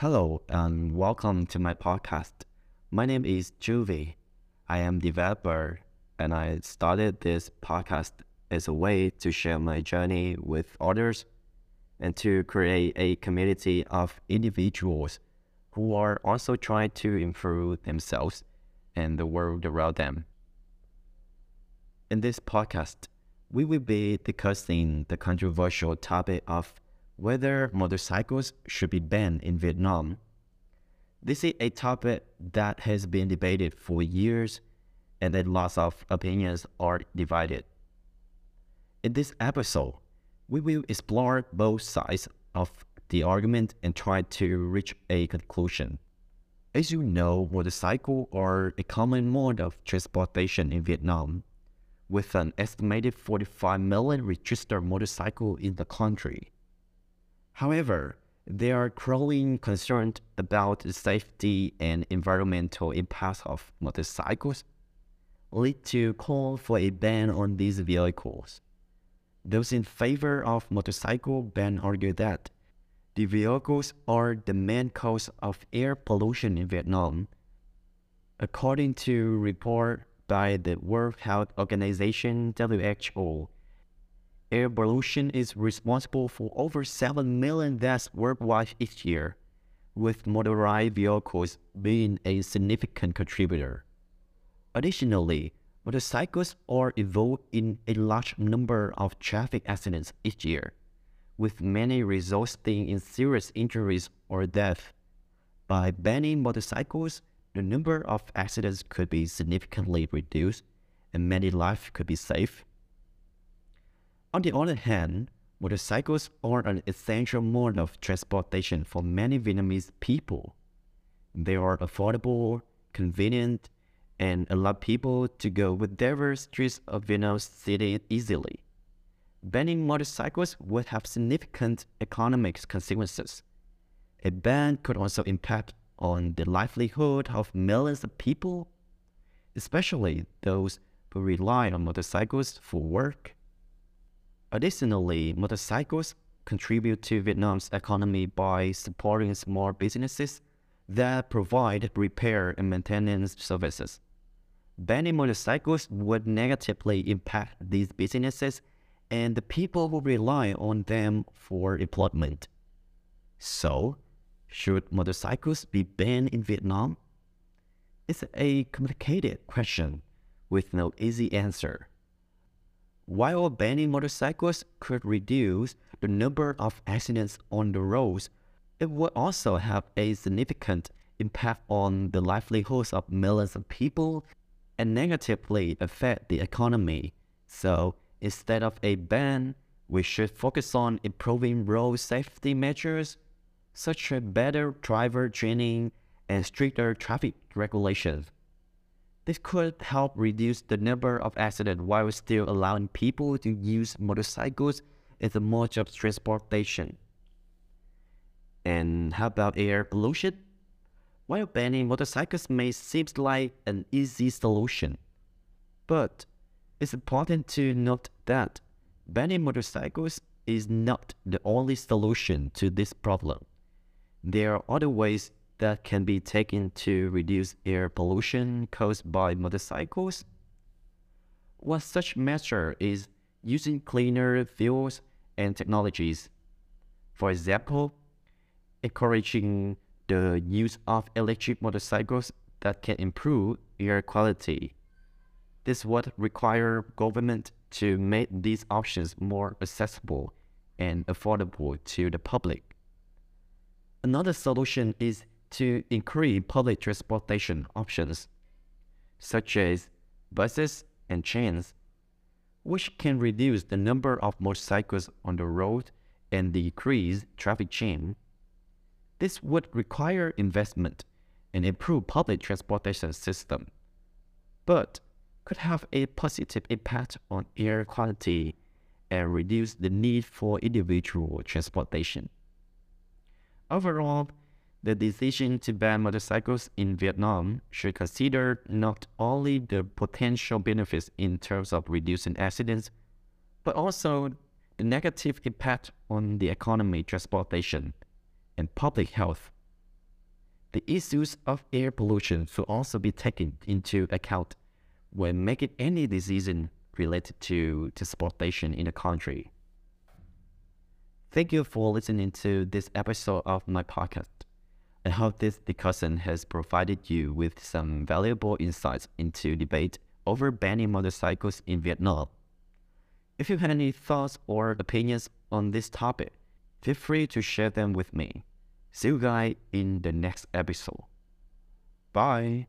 Hello and welcome to my podcast. My name is Juvi. I am developer and I started this podcast as a way to share my journey with others and to create a community of individuals who are also trying to improve themselves and the world around them. In this podcast, we will be discussing the controversial topic of whether motorcycles should be banned in Vietnam. This is a topic that has been debated for years and that lots of opinions are divided. In this episode, we will explore both sides of the argument and try to reach a conclusion. As you know, motorcycles are a common mode of transportation in Vietnam, with an estimated 45 million registered motorcycles in the country. However, there are growing concerns about the safety and environmental impacts of motorcycles, lead to call for a ban on these vehicles. Those in favor of motorcycle ban argue that the vehicles are the main cause of air pollution in Vietnam. According to a report by the World Health Organization WHO, air pollution is responsible for over 7 million deaths worldwide each year, with motorized vehicles being a significant contributor. Additionally, motorcycles are involved in a large number of traffic accidents each year, with many resulting in serious injuries or death. By banning motorcycles, the number of accidents could be significantly reduced and many lives could be saved. On the other hand, motorcycles are an essential mode of transportation for many Vietnamese people. They are affordable, convenient, and allow people to go whatever streets of Vietnam City easily. Banning motorcycles would have significant economic consequences. A ban could also impact on the livelihood of millions of people, especially those who rely on motorcycles for work Additionally, motorcycles contribute to Vietnam's economy by supporting small businesses that provide repair and maintenance services. Banning motorcycles would negatively impact these businesses and the people who rely on them for employment. So, should motorcycles be banned in Vietnam? It's a complicated question with no easy answer. While banning motorcycles could reduce the number of accidents on the roads, it would also have a significant impact on the livelihoods of millions of people and negatively affect the economy. So instead of a ban, we should focus on improving road safety measures, such as better driver training and stricter traffic regulations. This could help reduce the number of accidents while still allowing people to use motorcycles as a mode of transportation. And how about air pollution? While banning motorcycles may seem like an easy solution, but it's important to note that banning motorcycles is not the only solution to this problem. There are other ways that can be taken to reduce air pollution caused by motorcycles? One such measure is using cleaner fuels and technologies. For example, encouraging the use of electric motorcycles that can improve air quality. This would require government to make these options more accessible and affordable to the public. Another solution is to increase public transportation options, such as buses and trains, which can reduce the number of motorcycles on the road and decrease traffic jam. This would require investment and improve public transportation system, but could have a positive impact on air quality and reduce the need for individual transportation. Overall, the decision to ban motorcycles in Vietnam should consider not only the potential benefits in terms of reducing accidents, but also the negative impact on the economy, transportation, and public health the issues of air pollution should also be taken into account when making any decision related to transportation in the country. Thank you for listening to this episode of my podcast. I hope this discussion has provided you with some valuable insights into debate over banning motorcycles in Vietnam. If you have any thoughts or opinions on this topic, feel free to share them with me. See you guys in the next episode. Bye.